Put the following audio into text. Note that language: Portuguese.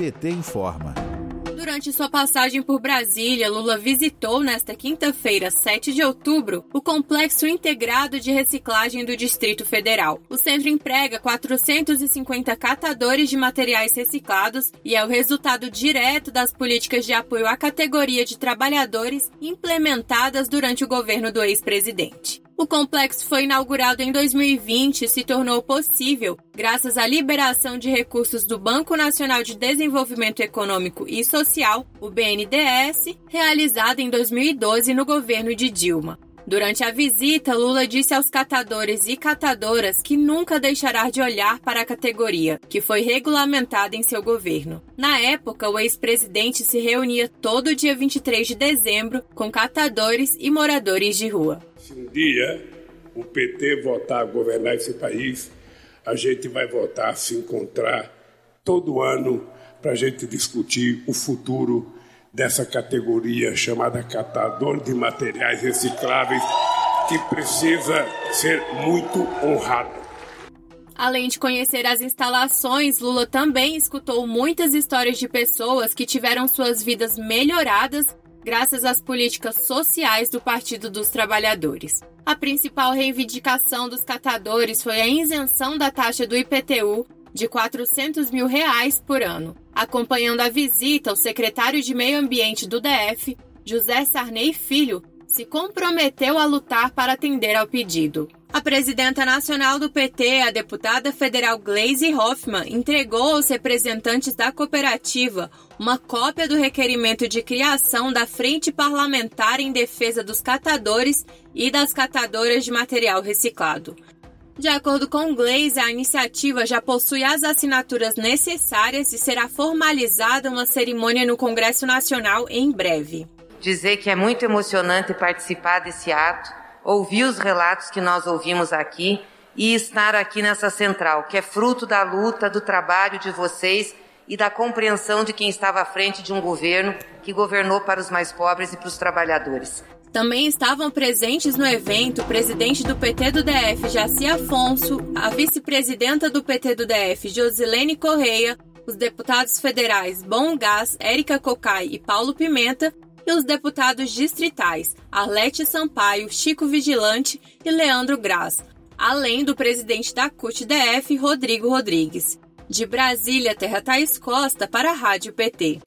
PT informa. Durante sua passagem por Brasília, Lula visitou nesta quinta-feira, 7 de outubro, o Complexo Integrado de Reciclagem do Distrito Federal. O centro emprega 450 catadores de materiais reciclados e é o resultado direto das políticas de apoio à categoria de trabalhadores implementadas durante o governo do ex-presidente. O complexo foi inaugurado em 2020 e se tornou possível graças à liberação de recursos do Banco Nacional de Desenvolvimento Econômico e Social, o BNDES, realizada em 2012 no governo de Dilma. Durante a visita, Lula disse aos catadores e catadoras que nunca deixará de olhar para a categoria, que foi regulamentada em seu governo. Na época, o ex-presidente se reunia todo dia 23 de dezembro com catadores e moradores de rua. Se um dia o PT voltar a governar esse país, a gente vai voltar a se encontrar todo ano para a gente discutir o futuro dessa categoria chamada catador de materiais recicláveis, que precisa ser muito honrado. Além de conhecer as instalações, Lula também escutou muitas histórias de pessoas que tiveram suas vidas melhoradas graças às políticas sociais do Partido dos Trabalhadores. A principal reivindicação dos catadores foi a isenção da taxa do IPTU de 400 mil reais por ano. Acompanhando a visita, o secretário de Meio Ambiente do DF, José Sarney Filho, se comprometeu a lutar para atender ao pedido. A presidenta nacional do PT, a deputada federal Glaise Hoffmann, entregou aos representantes da cooperativa uma cópia do requerimento de criação da Frente Parlamentar em Defesa dos Catadores e das Catadoras de Material Reciclado. De acordo com Glaze, a iniciativa já possui as assinaturas necessárias e será formalizada uma cerimônia no Congresso Nacional em breve. Dizer que é muito emocionante participar desse ato ouvir os relatos que nós ouvimos aqui e estar aqui nessa central, que é fruto da luta, do trabalho de vocês e da compreensão de quem estava à frente de um governo que governou para os mais pobres e para os trabalhadores. Também estavam presentes no evento o presidente do PT do DF, Jaci Afonso, a vice-presidenta do PT do DF, Josilene Correia, os deputados federais Bom Gás, Érica Cocai e Paulo Pimenta e os deputados distritais Arlete Sampaio, Chico Vigilante e Leandro Graz, além do presidente da CUT-DF, Rodrigo Rodrigues. De Brasília, Terra Thaís Costa, para a Rádio PT.